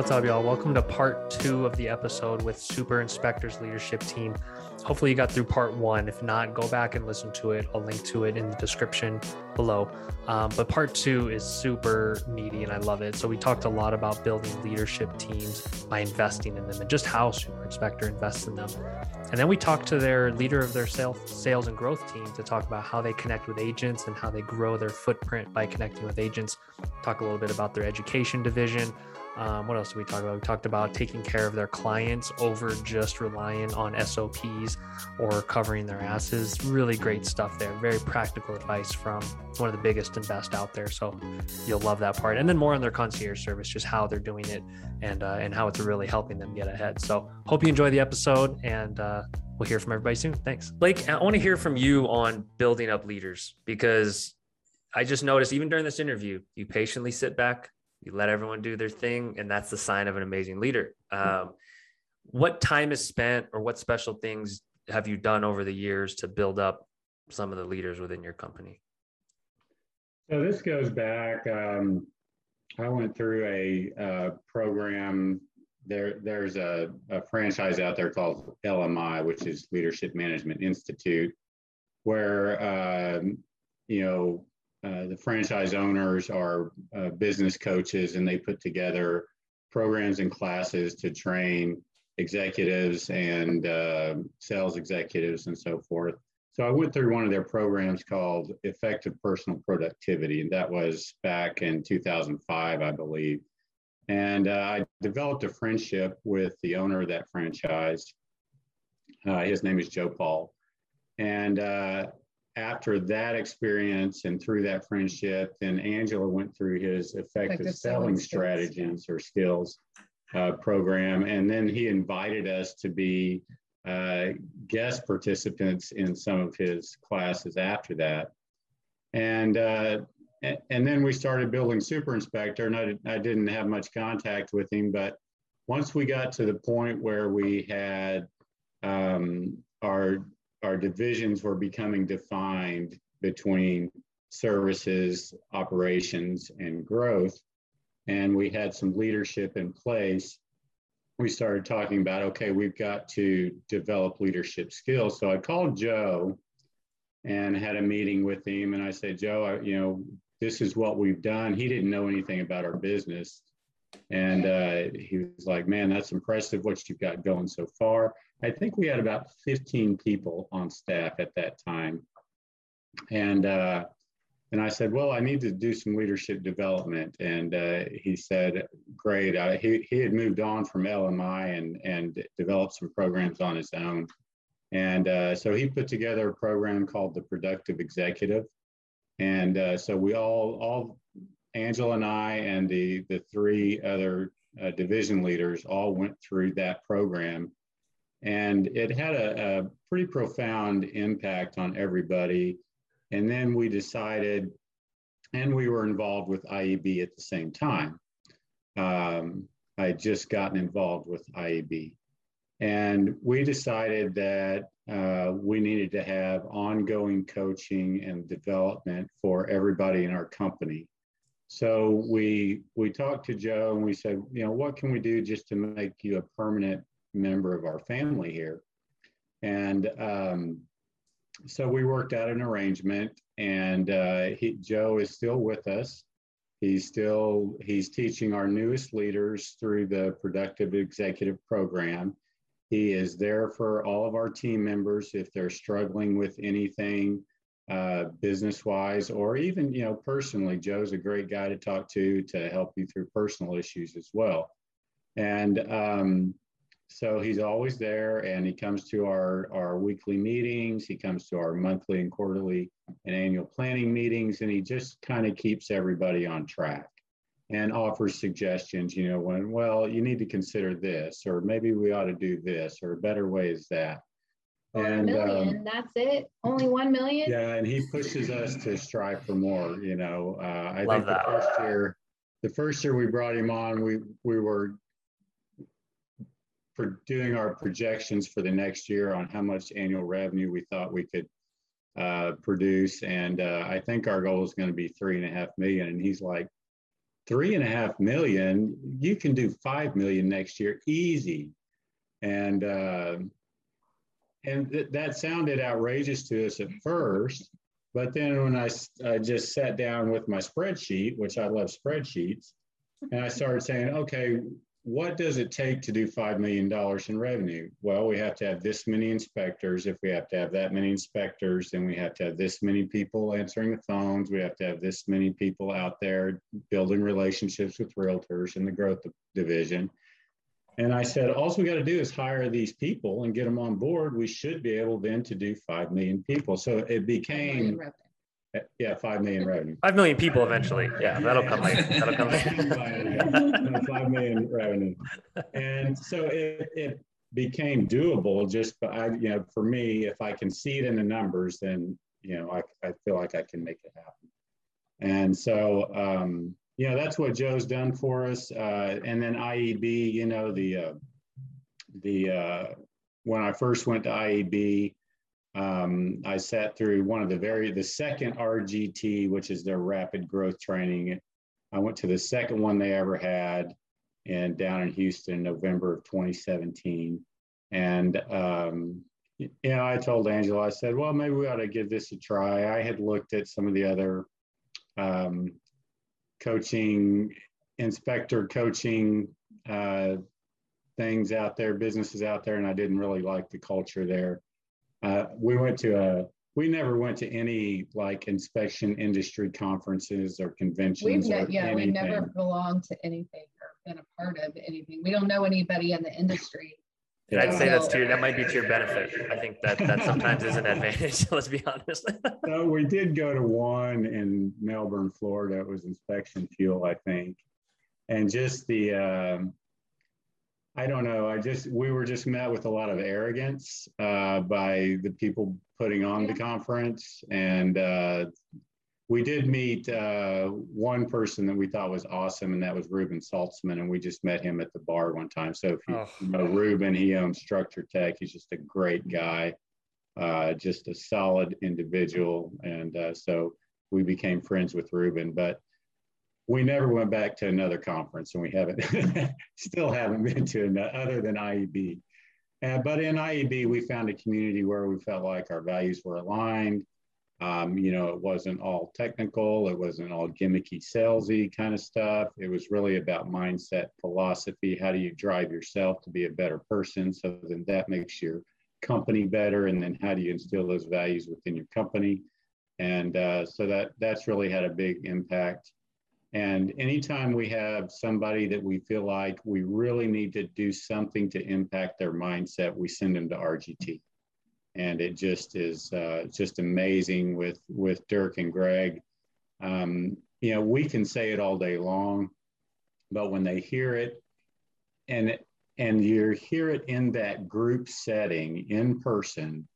What's up, y'all? Welcome to part two of the episode with Super Inspector's leadership team. Hopefully, you got through part one. If not, go back and listen to it. I'll link to it in the description below. Um, but part two is super meaty and I love it. So, we talked a lot about building leadership teams by investing in them and just how Super Inspector invests in them. And then we talked to their leader of their sales, sales and growth team to talk about how they connect with agents and how they grow their footprint by connecting with agents. Talk a little bit about their education division um, what else did we talk about? We talked about taking care of their clients over just relying on SOPs or covering their asses. Really great stuff there. Very practical advice from one of the biggest and best out there. So you'll love that part. And then more on their concierge service, just how they're doing it and uh, and how it's really helping them get ahead. So hope you enjoy the episode and uh, we'll hear from everybody soon. Thanks. Blake, I want to hear from you on building up leaders because I just noticed even during this interview, you patiently sit back, you let everyone do their thing and that's the sign of an amazing leader. Um, what time is spent or what special things have you done over the years to build up some of the leaders within your company? So this goes back um, i went through a uh, program. There there's a, a franchise out there called lmi which is leadership management institute where um, you know uh, the franchise owners are uh, business coaches and they put together programs and classes to train executives and uh, sales executives and so forth. So I went through one of their programs called Effective Personal Productivity, and that was back in 2005, I believe. And uh, I developed a friendship with the owner of that franchise. Uh, his name is Joe Paul. And after that experience and through that friendship, then Angela went through his effective, effective selling, selling strategies or skills uh, program. And then he invited us to be uh, guest participants in some of his classes after that. And, uh, and then we started building Super Inspector, and I, I didn't have much contact with him. But once we got to the point where we had um, our our divisions were becoming defined between services, operations, and growth. And we had some leadership in place. We started talking about, okay, we've got to develop leadership skills. So I called Joe and had a meeting with him. And I said, Joe, I, you know, this is what we've done. He didn't know anything about our business. And uh, he was like, man, that's impressive what you've got going so far. I think we had about 15 people on staff at that time. And, uh, and I said, well, I need to do some leadership development. And uh, he said, great. Uh, he, he had moved on from LMI and, and developed some programs on his own. And uh, so he put together a program called the Productive Executive. And uh, so we all, all Angela and I and the, the three other uh, division leaders all went through that program and it had a, a pretty profound impact on everybody. And then we decided, and we were involved with IEB at the same time. Um, I had just gotten involved with IEB. And we decided that uh, we needed to have ongoing coaching and development for everybody in our company. So we we talked to Joe and we said, you know, what can we do just to make you a permanent member of our family here. And um, so we worked out an arrangement, and uh, he, Joe is still with us. He's still he's teaching our newest leaders through the Productive Executive Program. He is there for all of our team members if they're struggling with anything uh, business-wise or even you know personally. Joe's a great guy to talk to to help you through personal issues as well. And um, so he's always there and he comes to our, our weekly meetings. He comes to our monthly and quarterly and annual planning meetings, and he just kind of keeps everybody on track and offers suggestions, you know, when, well, you need to consider this, or maybe we ought to do this, or a better way is that. One and, million, um, that's it. Only one million. Yeah, and he pushes us to strive for more. You know, uh, I Love think that. the first year, the first year we brought him on, we we were for doing our projections for the next year on how much annual revenue we thought we could uh, produce. And uh, I think our goal is going to be three and a half million. And he's like, three and a half million, you can do five million next year, easy. And uh, and th- that sounded outrageous to us at first, but then when I, I just sat down with my spreadsheet, which I love spreadsheets, and I started saying, okay, what does it take to do $5 million in revenue? Well, we have to have this many inspectors. If we have to have that many inspectors, then we have to have this many people answering the phones. We have to have this many people out there building relationships with realtors in the growth division. And I said, all we got to do is hire these people and get them on board. We should be able then to do 5 million people. So it became yeah, five million revenue. Five million people eventually. Yeah, that'll come later. That'll come later. five million revenue, and so it, it became doable. Just, I, you know, for me, if I can see it in the numbers, then you know, I, I feel like I can make it happen. And so, um, you know, that's what Joe's done for us. Uh, and then IEB, you know, the uh, the uh, when I first went to IEB um, I sat through one of the very, the second RGT, which is their rapid growth training. I went to the second one they ever had and down in Houston in November of 2017. And, um, you know, I told Angela, I said, well, maybe we ought to give this a try. I had looked at some of the other um, coaching, inspector coaching uh, things out there, businesses out there, and I didn't really like the culture there. Uh, we went to a we never went to any like inspection industry conferences or conventions. We've ne- yeah, we never belonged to anything or been a part of anything. We don't know anybody in the industry. Yeah, I'd say that's to your, that might be to your benefit. I think that that sometimes is an advantage. Let's be honest. so we did go to one in Melbourne, Florida. It was inspection fuel, I think, and just the um, I don't know. I just we were just met with a lot of arrogance uh, by the people putting on the conference, and uh, we did meet uh, one person that we thought was awesome, and that was Reuben Saltzman, and we just met him at the bar one time. So if you, oh. you know Reuben, he owns Structure Tech. He's just a great guy, uh, just a solid individual, and uh, so we became friends with Reuben. But we never went back to another conference and we haven't still haven't been to another other than IEB. Uh, but in IEB, we found a community where we felt like our values were aligned. Um, you know, it wasn't all technical, it wasn't all gimmicky, salesy kind of stuff. It was really about mindset, philosophy. How do you drive yourself to be a better person? So then that makes your company better. And then how do you instill those values within your company? And uh, so that that's really had a big impact. And anytime we have somebody that we feel like we really need to do something to impact their mindset, we send them to RGT. And it just is uh, just amazing with with Dirk and Greg. Um, you know, we can say it all day long, but when they hear it, and and you hear it in that group setting in person,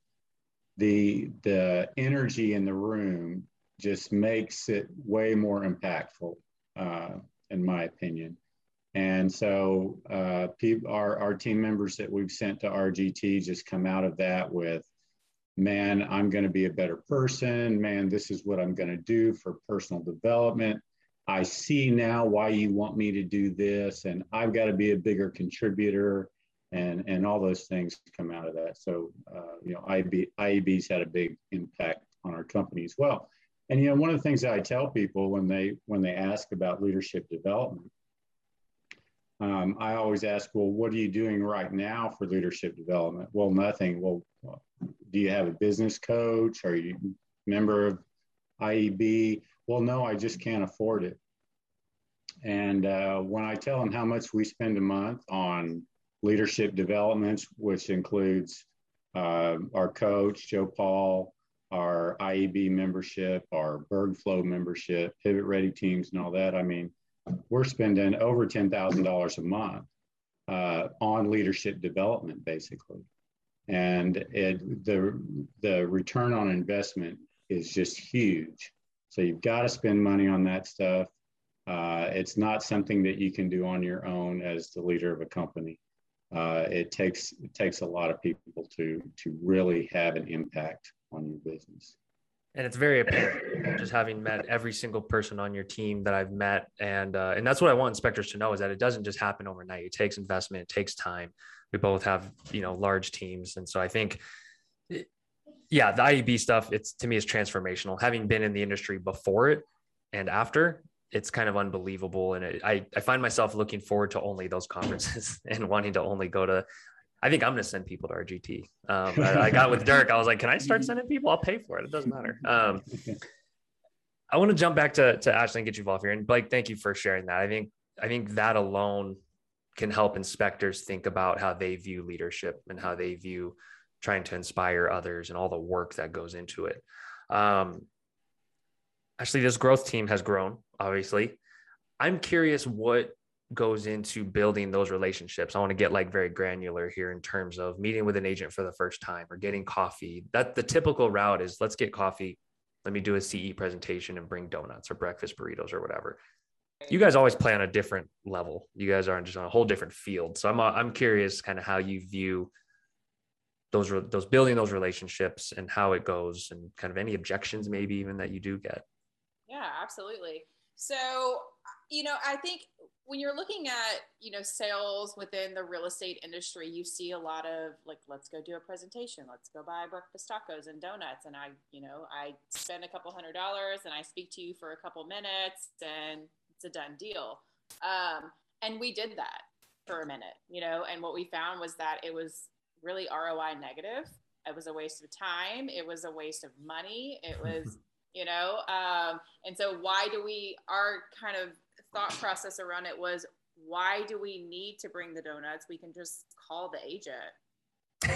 the the energy in the room just makes it way more impactful uh, in my opinion. And so uh, our, our team members that we've sent to RGT just come out of that with, man, I'm going to be a better person. Man, this is what I'm going to do for personal development. I see now why you want me to do this, and I've got to be a bigger contributor, and and all those things come out of that. So, uh, you know, IEB's had a big impact on our company as well. And you know, one of the things that I tell people when they when they ask about leadership development, um, I always ask, well, what are you doing right now for leadership development? Well, nothing. Well, do you have a business coach? Are you a member of IEB? Well, no, I just can't afford it. And uh, when I tell them how much we spend a month on leadership developments, which includes uh, our coach, Joe Paul, our IEB membership, our BergFlow membership, Pivot Ready teams, and all that. I mean, we're spending over $10,000 a month uh, on leadership development, basically. And it, the, the return on investment is just huge. So you've got to spend money on that stuff. Uh, it's not something that you can do on your own as the leader of a company. Uh, it takes it takes a lot of people to to really have an impact on your business. and it's very apparent just having met every single person on your team that I've met, and uh, and that's what I want inspectors to know is that it doesn't just happen overnight. It takes investment, it takes time. We both have you know large teams, and so I think, yeah, the IEB stuff it's to me is transformational. Having been in the industry before it and after, it's kind of unbelievable, and it, I I find myself looking forward to only those conferences and wanting to only go to I think I'm going to send people to RGT. Um, I, I, got with Dirk. I was like, can I start sending people? I'll pay for it. It doesn't matter. Um, I want to jump back to, to Ashley and get you involved here. And Blake, thank you for sharing that. I think, I think that alone can help inspectors think about how they view leadership and how they view trying to inspire others and all the work that goes into it. Um, actually, this growth team has grown, obviously. I'm curious what goes into building those relationships. I want to get like very granular here in terms of meeting with an agent for the first time or getting coffee. That the typical route is let's get coffee, let me do a CE presentation and bring donuts or breakfast burritos or whatever. You guys always play on a different level. You guys are just on a whole different field. So I'm I'm curious kind of how you view those those building those relationships and how it goes and kind of any objections maybe even that you do get. Yeah, absolutely. So, you know, I think when you're looking at you know sales within the real estate industry you see a lot of like let's go do a presentation let's go buy breakfast tacos and donuts. And i you know i spend a couple hundred dollars and i speak to you for a couple minutes and it's a done deal. Um, and we did that for a minute you know and what we found was that it was really roi negative. It was a waste of time. It was a waste of money. It was you know um, and so why do we our kind of thought process around it was why do we need to bring the donuts? We can just call the agent.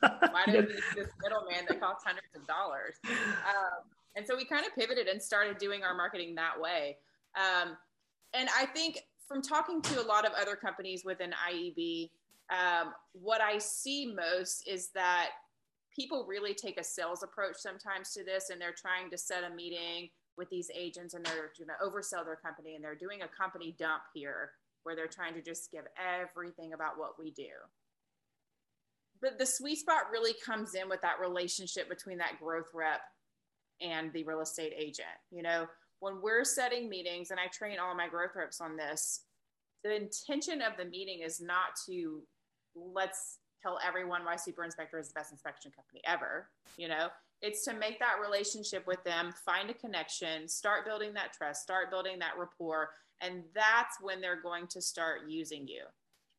why do we need this middleman that costs hundreds of dollars? Um, and so we kind of pivoted and started doing our marketing that way. Um, and I think from talking to a lot of other companies within IEB, um, what I see most is that people really take a sales approach sometimes to this and they're trying to set a meeting with these agents and they're going to oversell their company and they're doing a company dump here where they're trying to just give everything about what we do. But the sweet spot really comes in with that relationship between that growth rep and the real estate agent. You know, when we're setting meetings, and I train all my growth reps on this, the intention of the meeting is not to let's tell everyone why Super Inspector is the best inspection company ever. You know, it's to make that relationship with them, find a connection, start building that trust, start building that rapport. And that's when they're going to start using you.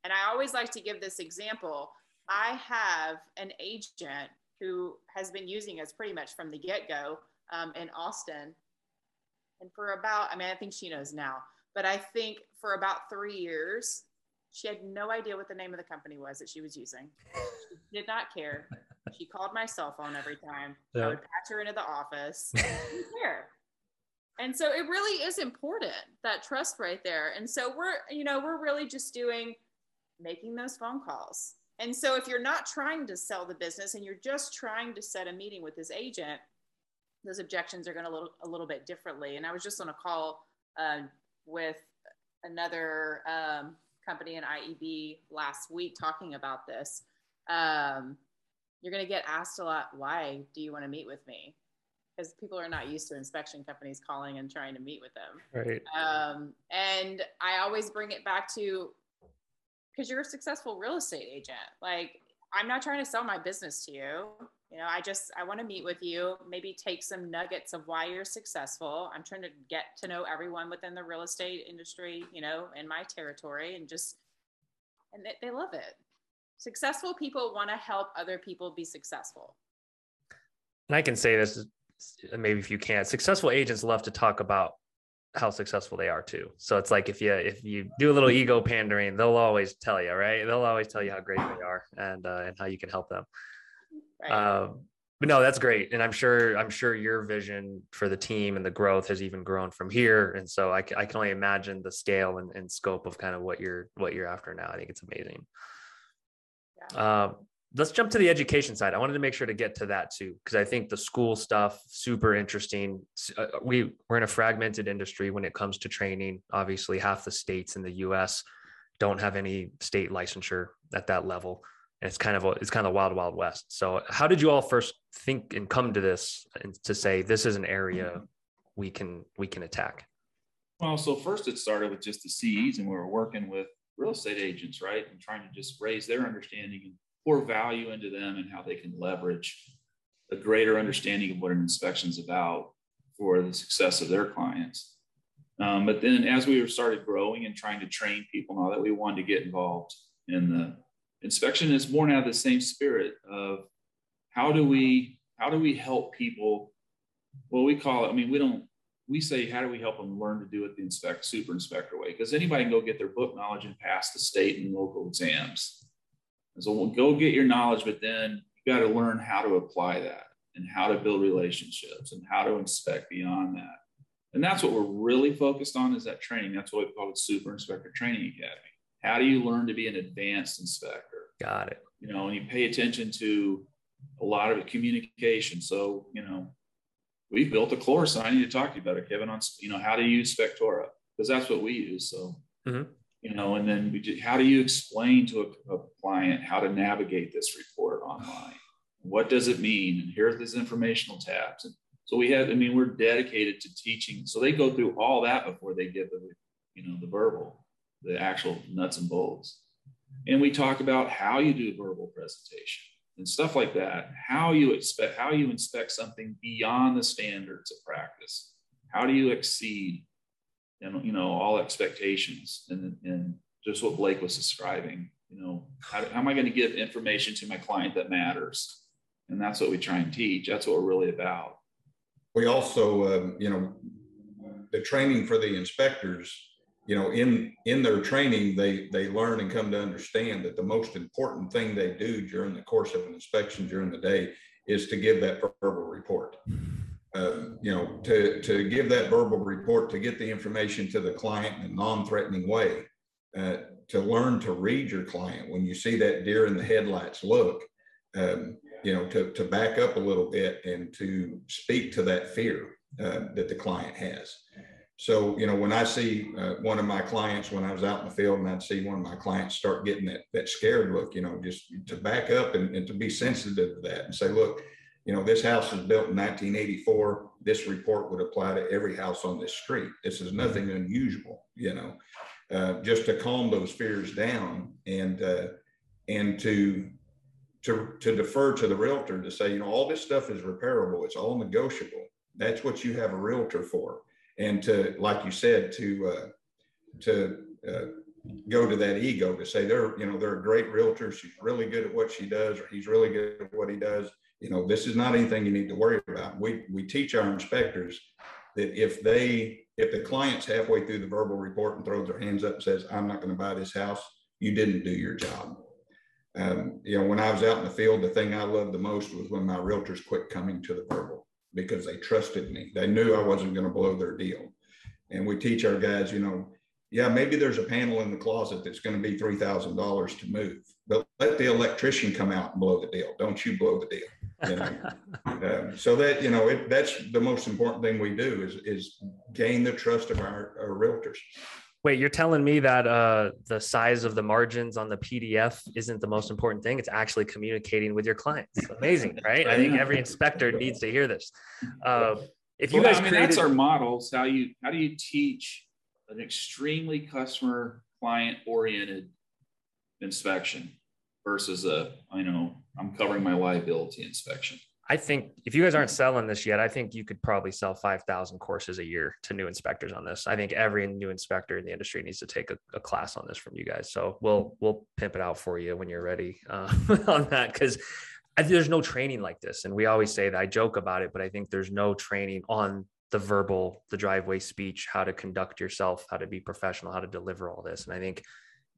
And I always like to give this example. I have an agent who has been using us pretty much from the get go um, in Austin. And for about, I mean, I think she knows now, but I think for about three years, she had no idea what the name of the company was that she was using. She did not care. She called my cell phone every time. Yeah. I would patch her into the office. care. And so it really is important that trust right there. And so we're, you know, we're really just doing making those phone calls. And so if you're not trying to sell the business and you're just trying to set a meeting with this agent, those objections are going to look a little bit differently. And I was just on a call uh, with another um, company in IEB last week talking about this. Um, you're going to get asked a lot, why do you want to meet with me? Because people are not used to inspection companies calling and trying to meet with them. Right. Um, and I always bring it back to because you're a successful real estate agent. Like, I'm not trying to sell my business to you you know i just i want to meet with you maybe take some nuggets of why you're successful i'm trying to get to know everyone within the real estate industry you know in my territory and just and they, they love it successful people want to help other people be successful and i can say this maybe if you can't successful agents love to talk about how successful they are too so it's like if you if you do a little ego pandering they'll always tell you right they'll always tell you how great they are and uh, and how you can help them Right. Um, but no, that's great, and I'm sure I'm sure your vision for the team and the growth has even grown from here. And so I, I can only imagine the scale and, and, scope of kind of what you're what you're after now. I think it's amazing. Yeah. Um, let's jump to the education side. I wanted to make sure to get to that too, because I think the school stuff super interesting. Uh, we we're in a fragmented industry when it comes to training. Obviously, half the states in the U.S. don't have any state licensure at that level. and it's kind of a, it's kind of wild wild west so how did you all first think and come to this and to say this is an area we can we can attack well so first it started with just the ces and we were working with real estate agents right? And trying to just raise their understanding and pour value into them and how they can leverage a greater understanding of what an inspection is about for the success of their clients. Um, but then as we started growing and trying to train people now that we wanted to get involved in the inspection. Is born out of the same spirit of how do we how do we help people? Well we call it i mean we don't we say how do we help them learn to do it the inspect super inspector way? Because anybody can go get their book knowledge and pass the state and local exams. And so we'll go get your knowledge but then you got to learn how to apply that and how to build relationships and how to inspect beyond that. And that's what we're really focused on is that training. That's what we call it super inspector training academy. How do you learn to be an advanced inspector? Got it. You know, and you pay attention to a lot of communication. So, you know, we've built a course and I need to talk to you about it, Kevin, on, you know, how to use Spectora, because that's what we use. So, mm-hmm. you know, and then we just, how do you explain to a, a, client how to navigate this report online? What does it mean? And here's these informational tabs. And so we have, I mean, we're dedicated to teaching. So they go through all that before they give the, you know, the verbal, the actual nuts and bolts. And we talk about how you do verbal presentation and stuff like that, how you expect, how you inspect something beyond the standards of practice. How do you exceed, and you know, all expectations and, and just what Blake was describing, you know, how, how am I going to give information to my client that matters? And that's what we try and teach. That's what we're really about. We also, um, you know, the training for the inspectors you know in in their training they they learn and come to understand that the most important thing they do during the course of an inspection during the day is to give that verbal report. Um, you know to to give that verbal report to get the information to the client in a non-threatening way uh, to learn to read your client. When you see that deer in the headlights look um, you know to, to back up a little bit and to speak to that fear uh, that the client has so, you know, when I see uh, one of my clients, when I was out in the field and I'd see one of my clients start getting that, that scared look, you know, just to back up and, and to be sensitive to that and say, look, you know, this house was built in 1984. This report would apply to every house on this street. This is nothing unusual, you know, uh, just to calm those fears down and, uh, and to, to, to defer to the realtor to say, you know, all this stuff is repairable. It's all negotiable. That's what you have a realtor for and to like you said to uh, to uh, go to that ego to say they're you know they're a great realtor. She's really good at what she does or he's really good at what he does. You know this is not anything you need to worry about. We we teach our inspectors that if they if the client's halfway through the verbal report and throws their hands up and says i'm not going to buy this house you didn't do your job. Um, you know when i was out in the field the thing i loved the most was when my realtors quit coming to the verbal because they trusted me. They knew I wasn't going to blow their deal. And we teach our guys, you know, yeah, maybe there's a panel in the closet that's going to be $3,000 to move, but let the electrician come out and blow the deal. Don't you blow the deal. You know? um, so that, you know, it, that's the most important thing we do is, is gain the trust of our, our realtors. Wait, you're telling me that uh, the size of the margins on the PDF isn't the most important thing? It's actually communicating with your clients. Amazing, right? I think every inspector needs to hear this. Uh, if you well, guys, I mean, created... that's our models. How you how do you teach an extremely customer client oriented inspection versus a I know I'm covering my liability inspection. I think if you guys aren't selling this yet, I think you could probably sell 5,000 courses a year to new inspectors on this. I think every new inspector in the industry needs to take a, a class on this from you guys. So we'll, we'll pimp it out for you when you're ready uh, on that. Cause there's no training like this. And we always say that I joke about it, but I think there's no training on the verbal, the driveway speech, how to conduct yourself, how to be professional, how to deliver all this. And I think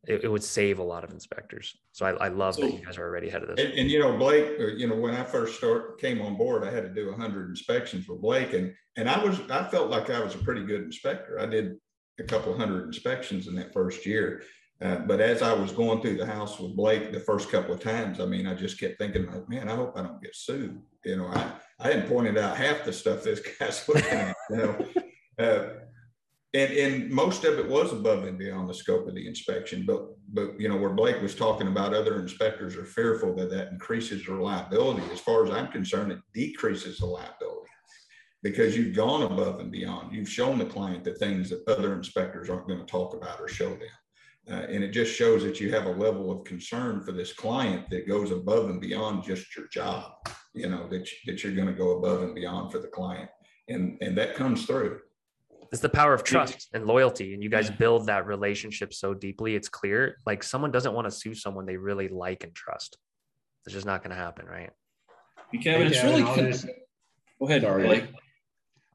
it, it would save a lot of inspectors. So I, I love so, that you guys are already ahead of this. And, and, you know, Blake, you know, when I first start came on board, I had to do hundred inspections with Blake and, and I was, I felt like I was a pretty good inspector. I did a couple hundred inspections in that first year. Uh, but as I was going through the house with Blake the first couple of times, I mean, I just kept thinking, like, man, I hope I don't get sued. You know, I, I hadn't pointed out half the stuff this guy's looking at, you know. Uh, and, and most of it was above and beyond the scope of the inspection, but, but, you know, where Blake was talking about other inspectors are fearful that that increases their liability. As far as I'm concerned, it decreases the liability because you've gone above and beyond. You've shown the client the things that other inspectors aren't going to talk about or show them. Uh, and it just shows that you have a level of concern for this client that goes above and beyond just your job, you know, that, that you're going to go above and beyond for the client. And, and that comes through. It's the power of trust and loyalty. And you guys build that relationship so deeply. It's clear. Like someone doesn't want to sue someone they really like and trust. It's just not going to happen, right? Kevin, it's really. Just, go ahead, sorry. Blake.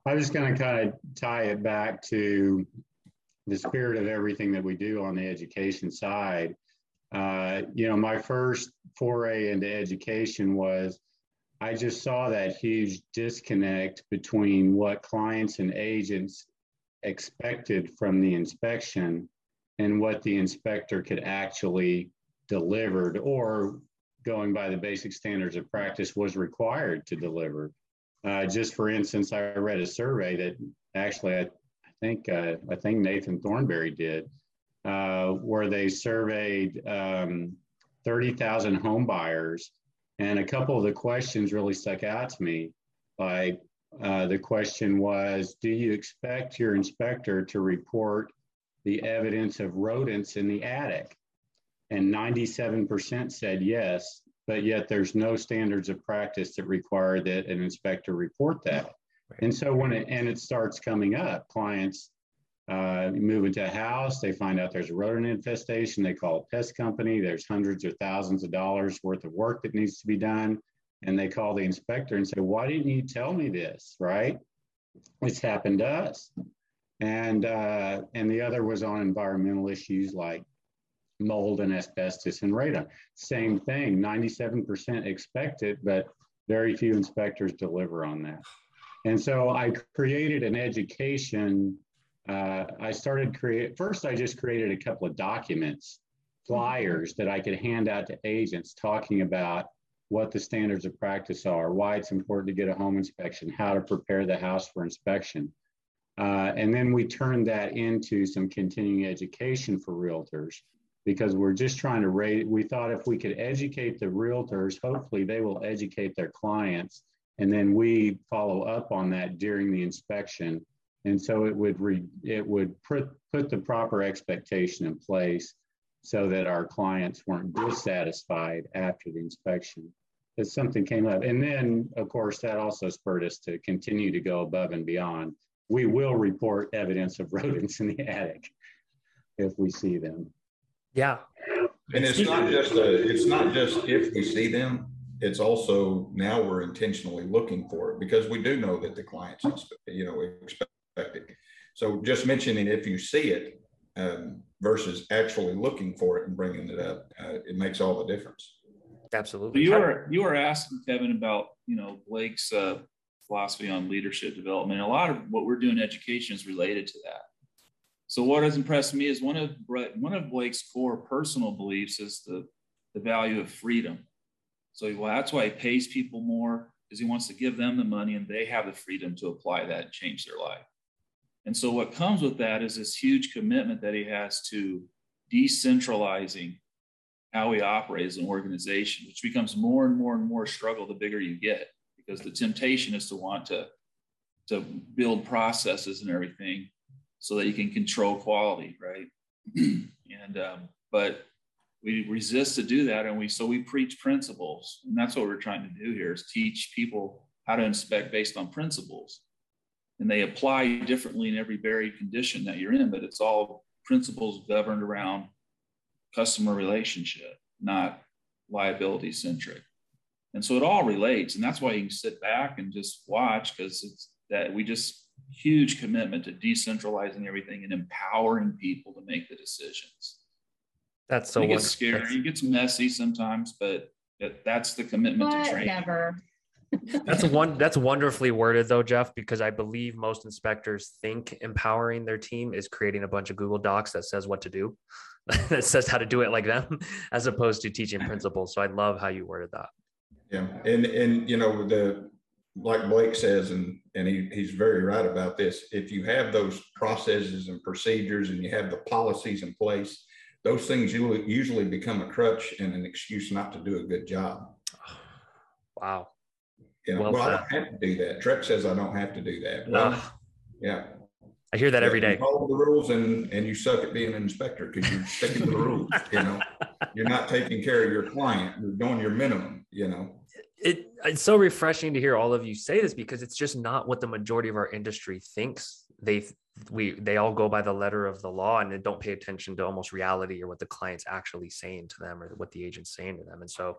I was going to kind of tie it back to the spirit of everything that we do on the education side. Uh, you know, my first foray into education was I just saw that huge disconnect between what clients and agents expected from the inspection and what the inspector could actually delivered or going by the basic standards of practice was required to deliver. Uh, just for instance, I read a survey that actually I think uh, I think Nathan Thornberry did, uh, where they surveyed um, 30,000 home buyers, and a couple of the questions really stuck out to me. Like uh, the question was, do you expect your inspector to report the evidence of rodents in the attic? And 97% said yes, but yet there's no standards of practice that require that an inspector report that. And so when it and it starts coming up, clients uh, move into a house, they find out there's a rodent infestation, they call a pest company, there's hundreds or thousands of dollars worth of work that needs to be done. And they call the inspector and say, Why didn't you tell me this? Right? It's happened to us. And uh, and the other was on environmental issues like mold and asbestos and radon. Same thing, 97% expect it, but very few inspectors deliver on that. And so I created an education. Uh, I started create first. I just created a couple of documents, flyers that I could hand out to agents talking about what the standards of practice are, why it's important to get a home inspection, how to prepare the house for inspection. Uh, and then we turned that into some continuing education for realtors because we're just trying to raise, we thought if we could educate the realtors, hopefully they will educate their clients and then we follow up on that during the inspection. And so it would re, it would put put the proper expectation in place so that our clients weren't dissatisfied after the inspection. If something came up, and then of course that also spurred us to continue to go above and beyond. We will report evidence of rodents in the attic if we see them. Yeah, and it's not just a, it's not just if we see them it's also now we're intentionally looking for it because we do know that the clients, you know, expect it. So just mentioning if you see it um, versus actually looking for it and bringing it up, uh, it makes all the difference. Absolutely. You are you are asking Kevin about you know Blake's uh, philosophy on leadership development. a lot of what we're doing in education is related to that. So what has impressed me is one of one of Blake's core personal beliefs is the the value of freedom so well, that's why he pays people more because he wants to give them the money and they have the freedom to apply that and change their life. And so what comes with that is this huge commitment that he has to decentralizing how we operate as an organization, which becomes more and more and more struggle the bigger you get, because the temptation is to want to, to build processes and everything so that you can control quality, right? and um, but we resist to do that and we so we preach principles and that's what we're trying to do here is teach people how to inspect based on principles and they apply differently in every varied condition that you're in but it's all principles governed around customer relationship not liability centric and so it all relates and that's why you can sit back and just watch because it's that we just huge commitment to decentralizing everything and empowering people to make the decisions that's so. It gets scary. That's, it gets messy sometimes, but that's the commitment to training. Never. That's one. That's wonderfully worded, though, Jeff. Because I believe most inspectors think empowering their team is creating a bunch of Google Docs that says what to do, that says how to do it like them, as opposed to teaching principles. So I love how you worded that. Yeah, and and you know the like Blake says, and, and he, he's very right about this. If you have those processes and procedures and you have the policies in place, those things usually, usually become a crutch and an excuse not to do a good job. Wow. You know, Well well, I don't have to do that. TREC says I don't have to do that. Well, Ugh, yeah. I hear that every You. Follow the rules and, and you suck at being an inspector because you're sticking to the rules, you know? You're not taking care of your client. You're doing your minimum, you know? it, it's so refreshing to hear all of you say this because it's just not what the majority of our industry thinks. They we they all go by the letter of the law and they don't pay attention to almost reality or what the client's actually saying to them or what the agent's saying to them. And so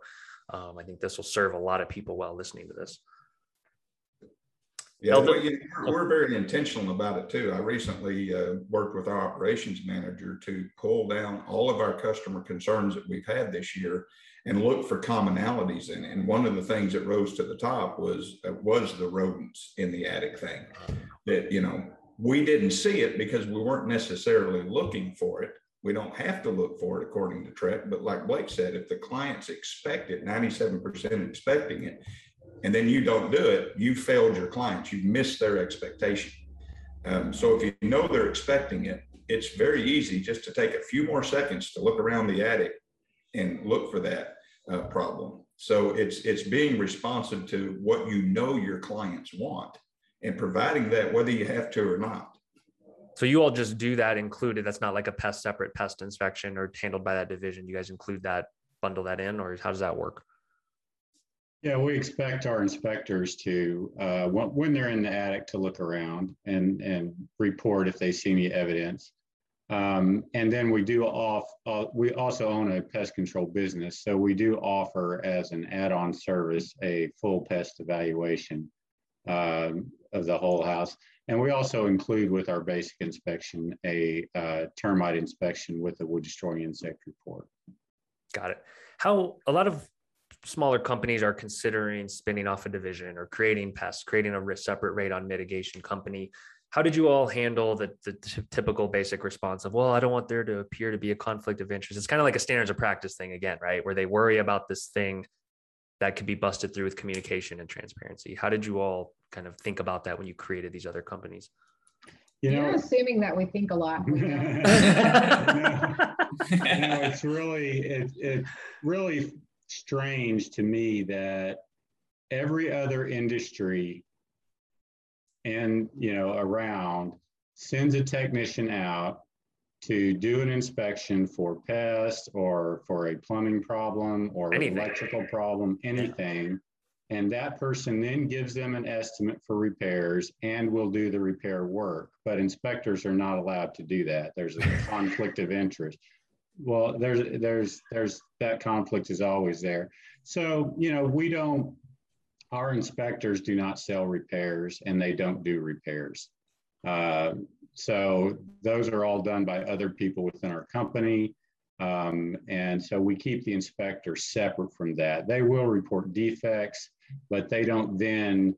um, I think this will serve a lot of people while listening to this. Yeah, well, you know, we're, very intentional about it too. I recently uh, worked with our operations manager to pull down all of our customer concerns that we've had this year and look for commonalities in it. And one of the things that rose to the top was uh, was the rodents in the attic thing. That you know we didn't see it because we weren't necessarily looking for it. We don't have to look for it according to TREC, but like Blake said, if the clients expect it, 97% expecting it, and then you don't do it, you failed your clients. You've missed their expectation. Um, so if you know they're expecting it, it's very easy just to take a few more seconds to look around the attic and look for that uh, problem. So it's it's being responsive to what you know your clients want and providing that whether you have to or not. So you all just do that included. That's not like a pest separate pest inspection or handled by that division. You guys include that, bundle that in, or how does that work? Yeah, we expect our inspectors to, uh, when, they're in the attic, to look around and, and report if they see any evidence. Um, and then we do off, uh, we also own a pest control business. So we do offer as an add-on service, a full pest evaluation um, of the whole house. And we also include with our basic inspection, a uh, termite inspection with a wood destroying insect report. Got it. How a lot of smaller companies are considering spinning off a division or creating pests, creating a separate radon mitigation company. How did you all handle the, the t- typical basic response of, well, I don't want there to appear to be a conflict of interest? It's kind of like a standards of practice thing again, right? Where they worry about this thing that could be busted through with communication and transparency. How did you all kind of think about that when you created these other companies? You You're assuming that we think a lot. We don't. No. it's really it, it's really strange to me that every other industry and you know around sends a technician out to do an inspection for pests or for a plumbing problem or Anything. electrical problem, anything. And that person then gives them an estimate for repairs and will do the repair work. But inspectors are not allowed to do that. There's a conflict of interest. Well, there's there's there's that conflict is always there. So, you know, we don't our inspectors do not sell repairs and they don't do repairs. Uh, so those are all done by other people within our company. Um, and so we keep the inspector separate from that. They will report defects, but they don't then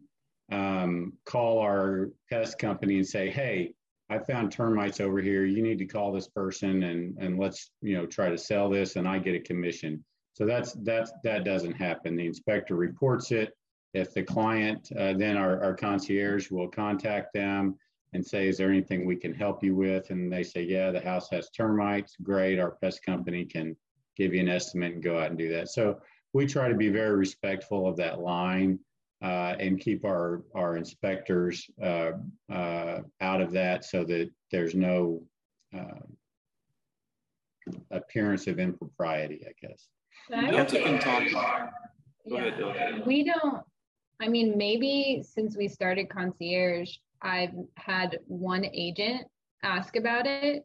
um, call our pest company and say, hey, I found termites over here. You need to call this person and, and let's, you know, try to sell this and I get a commission. So that's, that's, that doesn't happen. The inspector reports it. If the client, uh, then our, our concierge will contact them and say, is there anything we can help you with? And they say, yeah, the house has termites. Great. Our pest company can give you an estimate and go out and do that. So we try to be very respectful of that line uh, and keep our, our inspectors uh, uh, out of that so that there's no uh, appearance of impropriety, I guess. But I Delta think- can talk. Go ahead, Yeah. We don't, I mean, maybe since we started concierge, I've had one agent ask about it.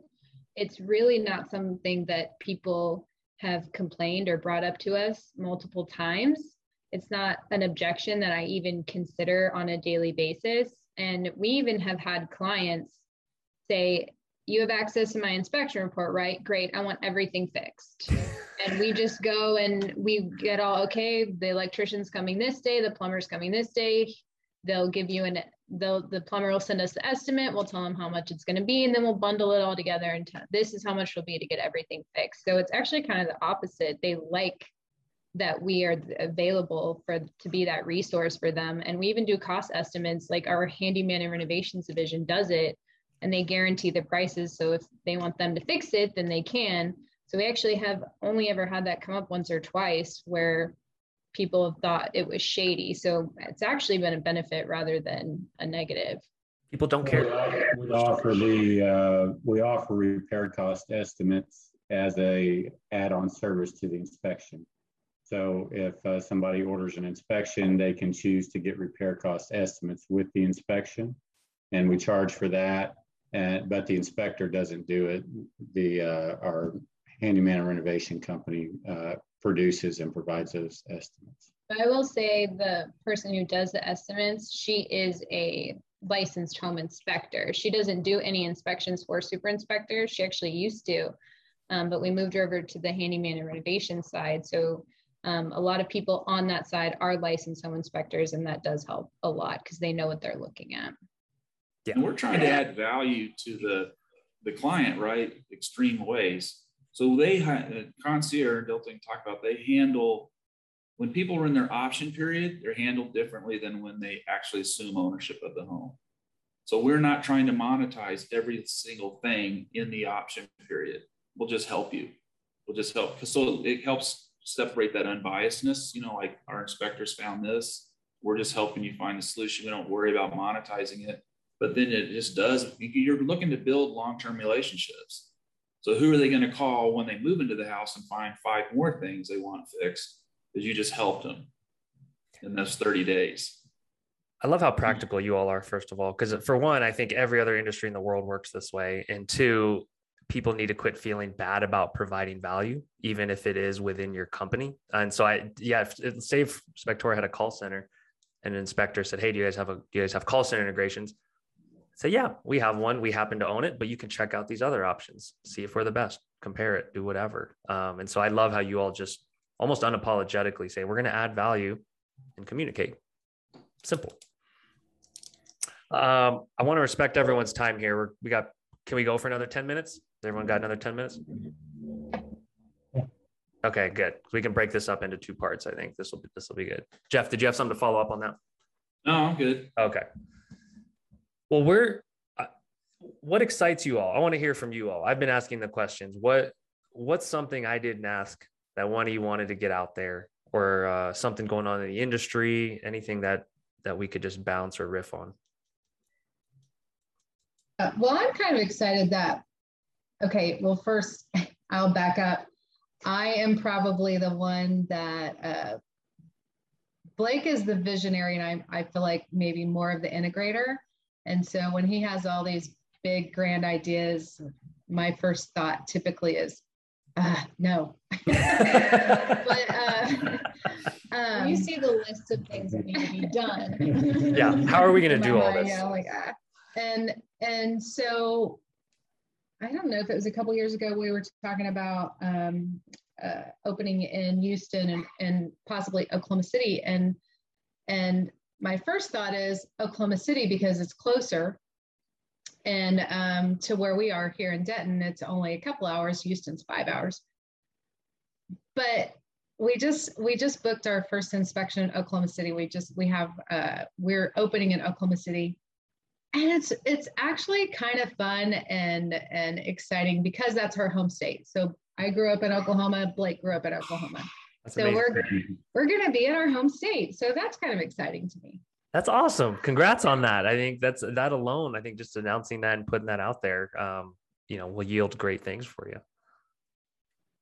It's really not something that people have complained or brought up to us multiple times. It's not an objection that I even consider on a daily basis. And we even have had clients say, You have access to my inspection report, right? Great. I want everything fixed and we just go and we get all okay the electrician's coming this day the plumber's coming this day they'll give you an they'll the plumber will send us the estimate we'll tell them how much it's going to be and then we'll bundle it all together and t- this is how much it'll be to get everything fixed. So it's actually kind of the opposite. They like that we are available for to be that resource for them. And we even do cost estimates like our handyman and renovations division does it and they guarantee the prices. So if they want them to fix it then they can. So we actually have only ever had that come up once or twice where people have thought it was shady so it's actually been a benefit rather than a negative people don't care we offer the uh, we offer repair cost estimates as a add-on service to the inspection so if uh, somebody orders an inspection, they can choose to get repair cost estimates with the inspection, and we charge for that. And but the inspector doesn't do it. The uh, our handyman renovation company uh, produces and provides those estimates. I will say the person who does the estimates, she is a licensed home inspector. She doesn't do any inspections for super inspectors. She actually used to, um, but we moved her over to the handyman and renovation side. So um, a lot of people on that side are licensed home inspectors, and that does help a lot because they know what they're looking at. Yeah, we're trying to add value to the the client, right? Extreme ways. So they uh, concierge Delta talk about they handle when people are in their option period, they're handled differently than when they actually assume ownership of the home. So we're not trying to monetize every single thing in the option period. We'll just help you. We'll just help. So it helps separate that unbiasedness. You know, like our inspectors found this. We're just helping you find the solution. We don't worry about monetizing it. But then it just does, you're looking to build long term relationships. So who are they going to call when they move into the house and find five more things they want fixed? Because you just helped them in those 30 days. I love how mm-hmm. practical you all are, first of all, because for one, I think every other industry in the world works this way. And two, people need to quit feeling bad about providing value, even if it is within your company. And so I, yeah, if, say if Spectora had a call center and an inspector said, Hey, do you guys have a, do you guys have call center integrations? Say, yeah, we have one. We happen to own it, but you can check out these other options, see if we're the best, compare it, do whatever. Um, and so I love how you all just almost unapologetically say, we're going to add value and communicate. Simple. Um, I want to respect everyone's time here. We're, we got, can we go for another 10 minutes? everyone got another 10 minutes? Okay, good. We can break this up into two parts. I think this will be, this will be good. Jeff, did you have something to follow up on that? No, I'm good. Okay. Well, we're uh, what excites you all? I want to hear from you all. I've been asking the questions. What what's something I didn't ask that one of you wanted to get out there, or uh, something going on in the industry? Anything that that we could just bounce or riff on? Uh, well, I'm kind of excited that Okay, well, first, I'll back up. I am probably the one that uh, Blake is the visionary, and I, I feel like maybe more of the integrator. And so when he has all these big, grand ideas, my first thought typically is, uh, no. but uh, um, you see the list of things that need to be done. yeah, how are we going to do all this? Yeah, like, ah. and and so I don't know if it was a couple years ago we were talking about um, uh, opening in Houston and, and possibly Oklahoma City. And and my first thought is Oklahoma City because it's closer. And um, to where we are here in Denton, it's only a couple hours. Houston's five hours. But we just we just booked our first inspection in Oklahoma City. We just we have uh, we're opening in Oklahoma City and it's it's actually kind of fun and and exciting because that's her home state. So I grew up in Oklahoma. Blake grew up in Oklahoma. That's so amazing. we're we're gonna be in our home state. So that's kind of exciting to me. That's awesome. Congrats on that. I think that's that alone. I think just announcing that and putting that out there, um, you know, will yield great things for you.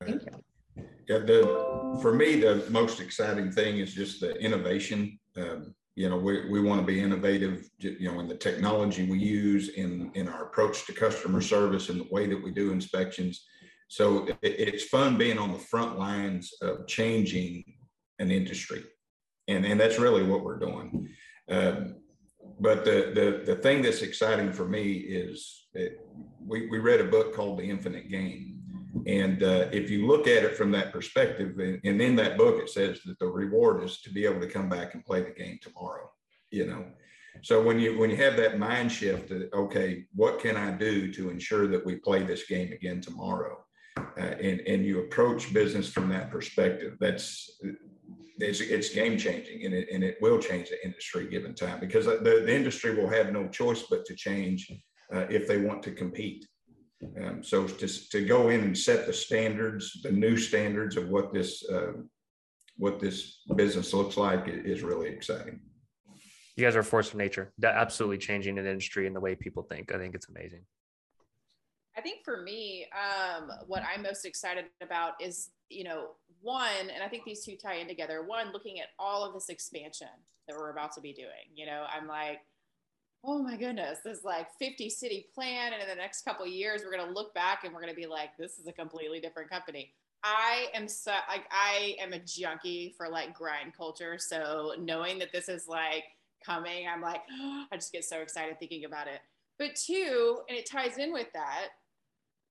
Thank you. Yeah, the for me the most exciting thing is just the innovation. Um, you know, we, we want to be innovative, you know, in the technology we use in, in our approach to customer service and the way that we do inspections. So it, it's fun being on the front lines of changing an industry. And, and that's really what we're doing. Um, but the, the, the thing that's exciting for me is that we, we read a book called The Infinite Game and uh, if you look at it from that perspective, and, and in that book, it says that the reward is to be able to come back and play the game tomorrow, you know? So when you when you have that mind shift, that, okay, what can I do to ensure that we play this game again tomorrow? Uh, and, and you approach business from that perspective, that's it's, it's game changing and it, and it will change the industry given time because the, the industry will have no choice but to change uh, if they want to compete. Um, so to, to go in and set the standards, the new standards of what this uh, what this business looks like is really exciting. You guys are a force of nature. That absolutely changing an industry and the way people think. I think it's amazing. I think for me, um, what I'm most excited about is, you know, one, and I think these two tie in together. One, looking at all of this expansion that we're about to be doing. You know, I'm like, oh my goodness, this like 50 city plan, and in the next couple years, we're gonna look back and we're gonna be like, this is a completely different company. I am so like I am a junkie for like grind culture. So knowing that this is like coming, I'm like, oh, I just get so excited thinking about it. But two, and it ties in with that,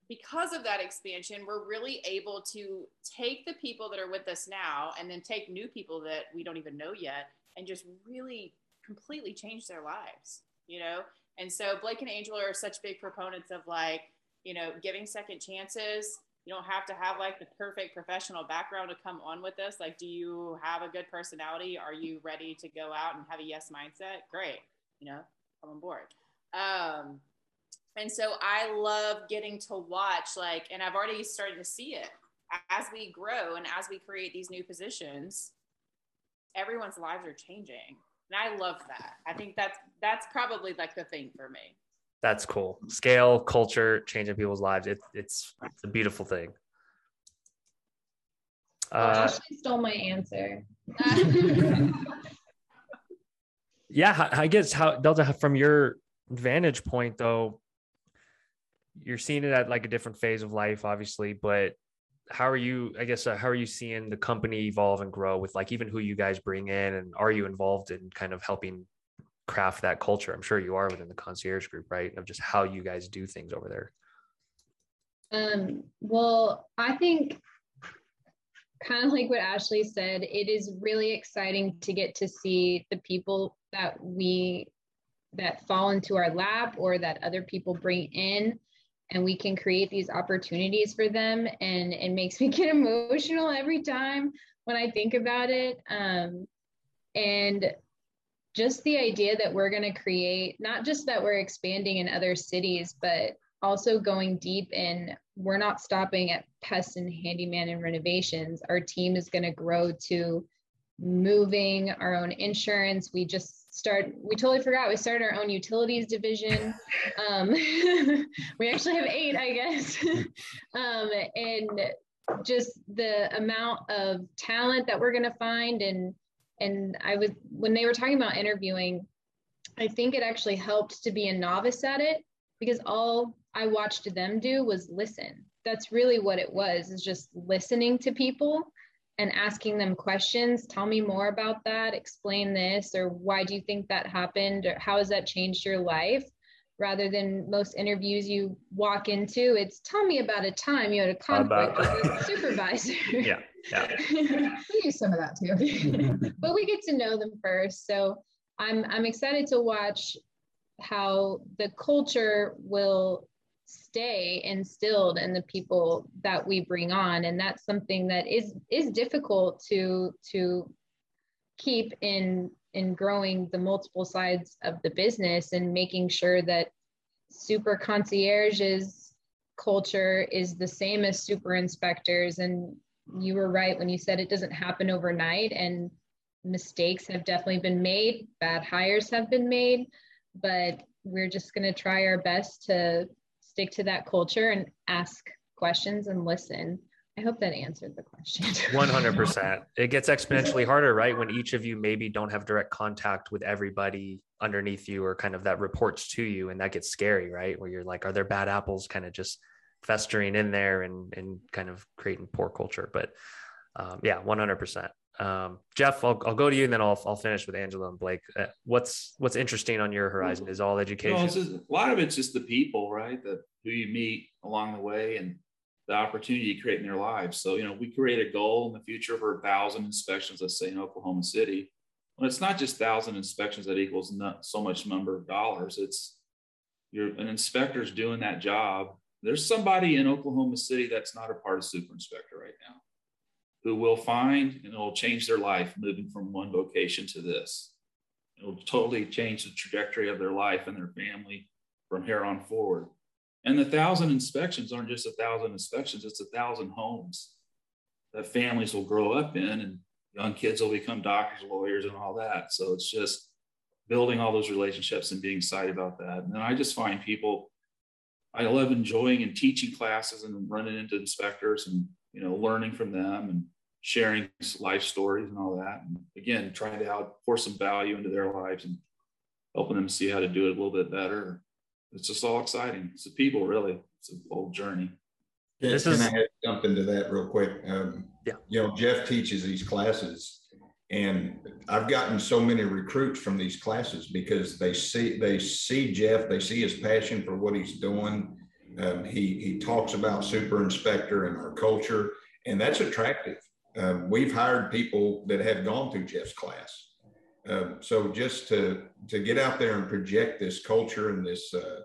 because of that expansion, we're really able to take the people that are with us now and then take new people that we don't even know yet and just really completely change their lives, you know? And so Blake and Angel are such big proponents of like, you know, giving second chances. You don't have to have like the perfect professional background to come on with this. Like, do you have a good personality? Are you ready to go out and have a yes mindset? Great, you know, come on board. Um, and so I love getting to watch, like, and I've already started to see it as we grow and as we create these new positions, everyone's lives are changing. And I love that. I think that's that's probably like the thing for me. That's cool. Scale, culture, changing people's lives. It, it's it's a beautiful thing. Uh, Ashley stole my answer. yeah, I guess how Delta from your vantage point though, you're seeing it at like a different phase of life, obviously, but how are you, I guess, uh, how are you seeing the company evolve and grow with like even who you guys bring in and are you involved in kind of helping craft that culture? I'm sure you are within the concierge group, right? Of just how you guys do things over there. Um, well, I think kind of like what Ashley said, it is really exciting to get to see the people that we that fall into our lap or that other people bring in and we can create these opportunities for them. And it makes me get emotional every time when i think about it. Um, and just the idea that we're going to create not just that we're expanding in other cities but also going deep in we're not stopping at pests and handyman and renovations. Our team is going to grow to moving our own insurance. We just start we totally forgot we started our own utilities division. Um, we actually have eight i guess. Um, and just the amount of talent that we're going to find and and i was when they were talking about interviewing i think it actually helped to be a novice at it because all i watched them do was listen. That's really what it was is just listening to people and asking them questions. Tell me more about that. Explain this or why do you think that happened or how has that changed your life? Rather than most interviews you walk into it's tell me about a time you had a conflict about... with a supervisor. Yeah yeah. We use some of that too. But we get to know them first. So i'm i'm excited to watch how the culture will stay instilled in the people that we bring on. And that's something that is is difficult to to keep in in growing the multiple sides of the business and making sure that super concierges culture is the same as super inspectors. And you were right when you said it doesn't happen overnight and mistakes have definitely been made bad hires have been made but we're just going to try our best to stick to that culture and ask questions and listen. I hope that answered the question. 100%. It gets exponentially harder, right? When each of you maybe don't have direct contact with everybody underneath you or kind of that reports to you. And that gets scary, right? Where you're like, are there bad apples kind of just festering in there and, and kind of creating poor culture? But um, yeah, 100%. Um, Jeff, I'll, I'll go to you and then I'll, I'll finish with Angela and Blake. Uh, what's what's interesting on your horizon is all education. just, a lot of it's just the people, right? The who you meet along the way and the opportunity you create in their lives. So, you know, we create a goal in the future for a thousand inspections, let's say in Oklahoma City. Well, it's not just thousand inspections that equals not so much number of dollars. It's you're an inspector's doing that job there's somebody in Oklahoma City that's not a part of super inspector right now who will find and it will change their life moving from one vocation to this. It will totally change the trajectory of their life and their family from here on forward. And the thousand inspections aren't just a thousand inspections, it's a thousand homes that families will grow up in and young kids will become doctors, lawyers, and all that. So it's just building all those relationships and being excited about that. And then I just find people, I love enjoying and teaching classes and running into inspectors and, you know, learning from them and sharing life stories and all that. And again, trying to help pour some value into their lives and helping them see how to do it a little bit better. It's just all exciting. It's the people, really. It's a whole journey. Can, This can is- I add- jump into that real quick? Um, Yeah. You know, Jeff teaches these classes and I've gotten so many recruits from these classes because they see, they see Jeff, they see his passion for what he's doing. Um, he, he talks about super inspector and our culture and that's attractive. Um, we've hired people that have gone through Jeff's class. Um, so just to, to get out there and project this culture and this, uh,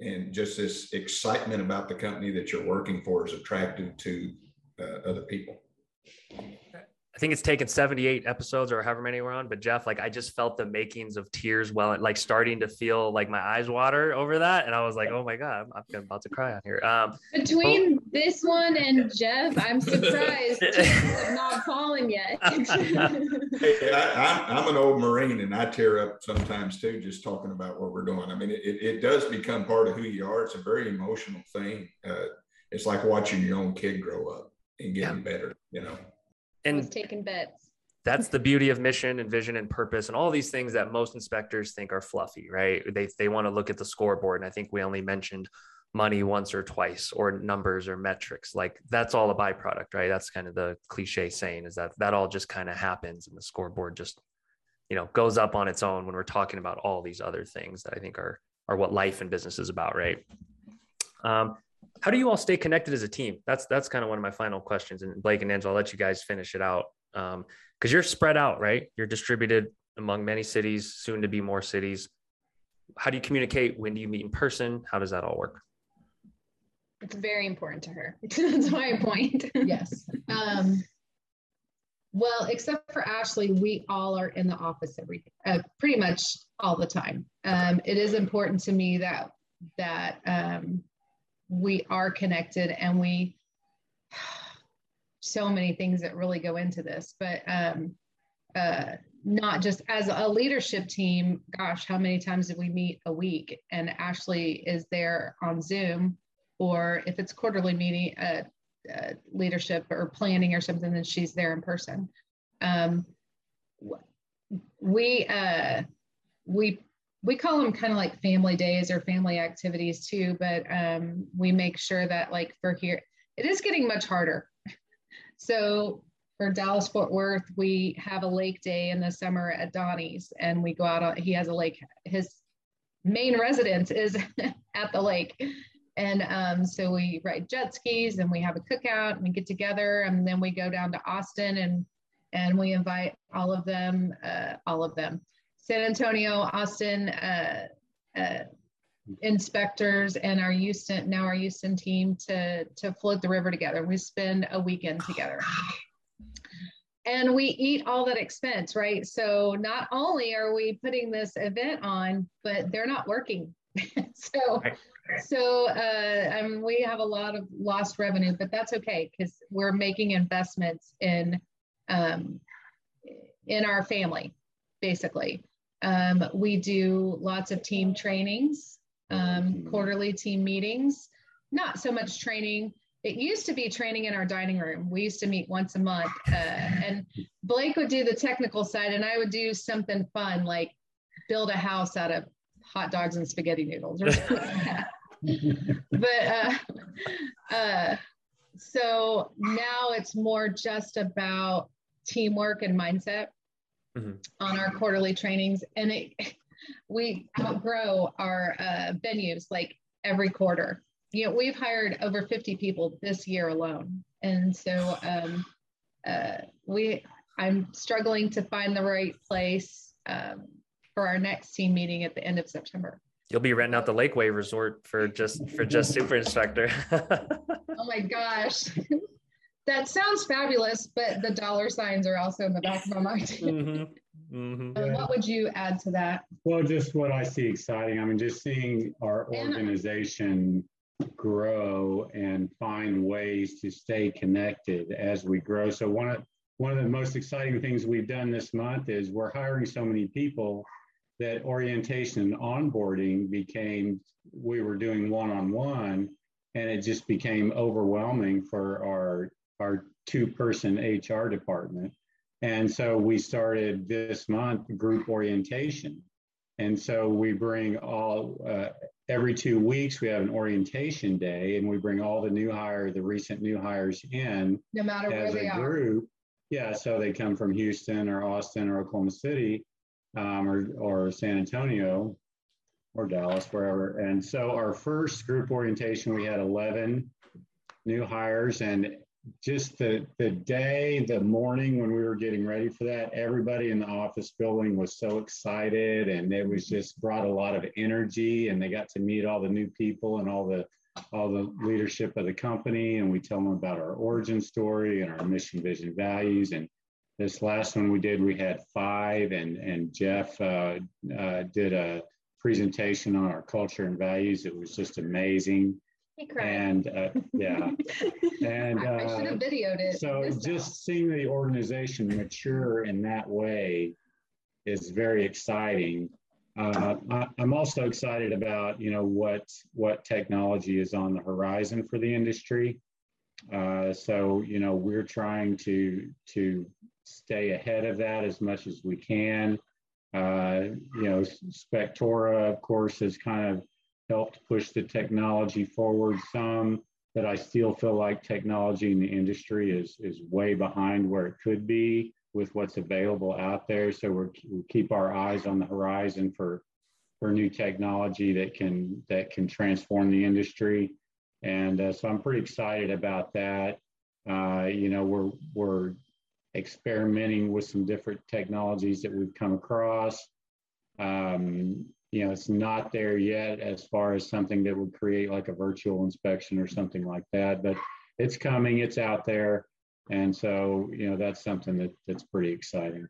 and just this excitement about the company that you're working for is attractive to uh, other people. I think it's taken 78 episodes or however many we're on, but Jeff, like I just felt the makings of tears well, like starting to feel like my eyes water over that. And I was like, oh my God, I'm, I'm about to cry on here. Um, Between this one and Jeff, I'm surprised tears have not fallen yet. Hey, I, I'm, I'm an old Marine and I tear up sometimes too, just talking about what we're doing. I mean, it, it does become part of who you are. It's a very emotional thing. Uh, it's like watching your own kid grow up and getting better, you know. I was and taking bets. that's the beauty of mission and vision and purpose and all these things that most inspectors think are fluffy, right? They, they want to look at the scoreboard. And I think we only mentioned money once or twice or numbers or metrics. Like that's all a byproduct, right? That's kind of the cliche saying is that that all just kind of happens and the scoreboard just, you know, goes up on its own when we're talking about all these other things that I think are, are what life and business is about, right? Um, how do you all stay connected as a team? That's that's kind of one of my final questions. And Blake and Angela, I'll let you guys finish it out because you're spread out, right? You're distributed among many cities, soon to be more cities. How do you communicate? When do you meet in person? How does that all work? It's very important to her. That's my point. yes. Um, well, except for Ashley, we all are in the office every uh, pretty much all the time. Um, it is important to me that that um, we are connected and we so many things that really go into this, but um, uh, not just as a leadership team. Gosh, how many times did we meet a week? And Ashley is there on Zoom, or if it's quarterly meeting, uh, uh, leadership or planning or something, then she's there in person. Um, we uh, we we call them kind of like family days or family activities too, but um, we make sure that like for here, it is getting much harder. So for Dallas Fort Worth, we have a lake day in the summer at Donnie's, and we go out on. He has a lake. His main residence is at the lake, and um, so we ride jet skis and we have a cookout and we get together, and then we go down to Austin and and we invite all of them, uh, all of them, San Antonio, Austin. Uh, uh, inspectors and our Houston now our Houston team to to float the river together. We spend a weekend together and we eat all that expense, right? So not only are we putting this event on, but they're not working. so so uh, um, we have a lot of lost revenue, but that's okay because we're making investments in um, in our family, basically. Um, we do lots of team trainings, um, quarterly team meetings. Not so much training it used to be training in our dining room. We used to meet once a month, uh, and Blake would do the technical side, and I would do something fun like build a house out of hot dogs and spaghetti noodles or something like that. but uh, uh, so now it's more just about teamwork and mindset Mhm. on our quarterly trainings, and it we outgrow our uh, venues like every quarter you know, we've hired over 50 people this year alone. And so um, uh, we, I'm struggling to find the right place um, for our next team meeting at the end of September. You'll be renting out the Lakeway Resort for just for just super instructor. oh my gosh. that sounds fabulous, but the dollar signs are also in the back of my mind. mm-hmm. Mm-hmm. What would you add to that? Well, just what I see exciting. I mean, just seeing our organization grow and find ways to stay connected as we grow. So one of one of the most exciting things we've done this month is we're hiring so many people that orientation and onboarding became we were doing one-on-one and it just became overwhelming for our our two-person HR department. And so we started this month group orientation. And so we bring all uh, every two weeks we have an orientation day and we bring all the new hire the recent new hires in no matter where they are group yeah so they come from houston or austin or oklahoma city um, or, or san antonio or dallas wherever and so our first group orientation we had 11 new hires and just the the day, the morning when we were getting ready for that, everybody in the office building was so excited, and it was just brought a lot of energy. And they got to meet all the new people and all the all the leadership of the company, and we tell them about our origin story and our mission, vision, values. And this last one we did, we had five, and and Jeff uh, uh, did a presentation on our culture and values. It was just amazing. He cried. And uh, yeah, and I, I should have uh, videoed it. So just seeing the organization mature in that way is very exciting. Uh, I, am also excited about you know what what technology is on the horizon for the industry. Uh, so you know we're trying to to stay ahead of that as much as we can. Uh, you know, Spectora, of course, is kind of helped push the technology forward some, but I still feel like technology in the industry is, is way behind where it could be with what's available out there. So we're, we keep our eyes on the horizon for, for new technology that can, that can transform the industry. And uh, so I'm pretty excited about that. Uh, you know, we're, we're experimenting with some different technologies that we've come across. Um, you know, it's not there yet as far as something that would create like a virtual inspection or something like that, but it's coming, it's out there. And so, you know, that's something that that's pretty exciting.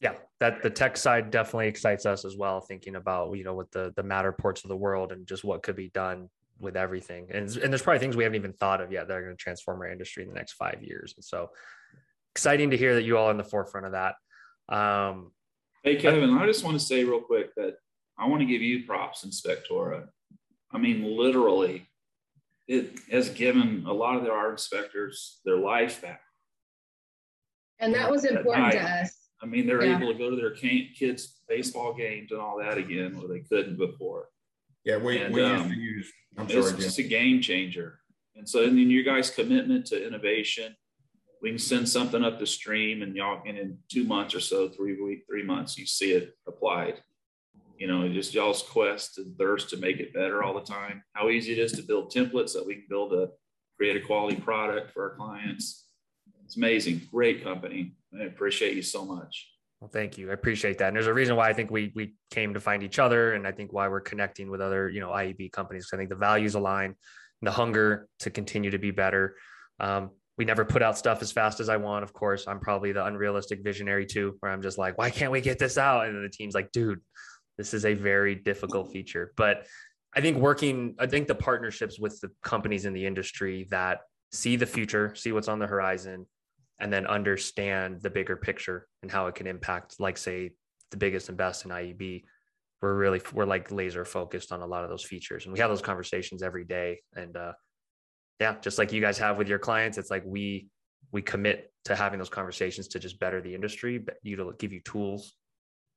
Yeah, that the tech side definitely excites us as well, thinking about, you know, with the the Matterports of the world and just what could be done with everything. And, and there's probably things we haven't even thought of yet that are going to transform our industry in the next five years. And so exciting to hear that you all are in the forefront of that. Um, hey, Kevin, I just want to say real quick that I want to give you props, Spectora. I mean, literally, it has given a lot of our inspectors their life back. And that was important to us. I mean, they're yeah. able to go to their kids' baseball games and all that again, where they couldn't before. Yeah, we, and, we um, used to use. I'm it's sorry, just a game changer. And so, and then your guys' commitment to innovation, we can send something up the stream, and y'all, and in two months or so, three week, three months, you see it applied you know, just y'all's quest and thirst to make it better all the time. How easy it is to build templates that we can build a create a quality product for our clients. It's amazing. Great company. I appreciate you so much. Well, thank you. I appreciate that. And there's a reason why I think we we came to find each other, and I think why we're connecting with other you know IEB companies. I think the values align, the hunger to continue to be better. Um, we never put out stuff as fast as I want. Of course, I'm probably the unrealistic visionary too, where I'm just like, why can't we get this out? And the team's like, dude, this is a very difficult feature, but I think working, I think the partnerships with the companies in the industry that see the future, see what's on the horizon, and then understand the bigger picture and how it can impact, like say, the biggest and best in IEB. We're really we're like laser focused on a lot of those features, and we have those conversations every day. And uh, yeah, just like you guys have with your clients, it's like we we commit to having those conversations to just better the industry, but you to give you tools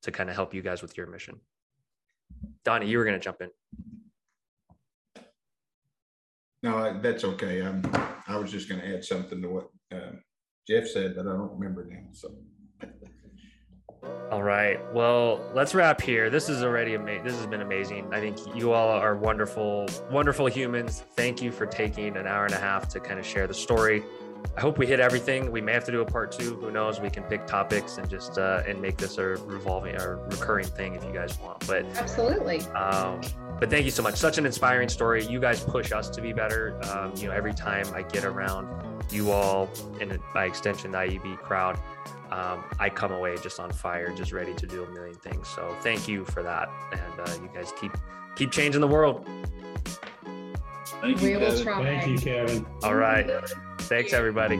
to kind of help you guys with your mission. Donnie, you were going to jump in. No, that's okay. I was just going to add something to what uh, Jeff said, but I don't remember now. So. All right. Well, let's wrap here. This is already amazing. This has been amazing. I think you all are wonderful, wonderful humans. Thank you for taking an hour and a half to kind of share the story I hope we hit everything. We may have to do a part two. Who knows? We can pick topics and just uh, and make this a revolving or recurring thing if you guys want. But absolutely. Um, but thank you so much. Such an inspiring story. You guys push us to be better. Um, you know, every time I get around you all and by extension the IEB crowd, um, I come away just on fire, just ready to do a million things. So thank you for that, and uh, you guys keep keep changing the world. Thank you, we will Kevin. try. Thank you, Kevin. All right. Thanks, everybody.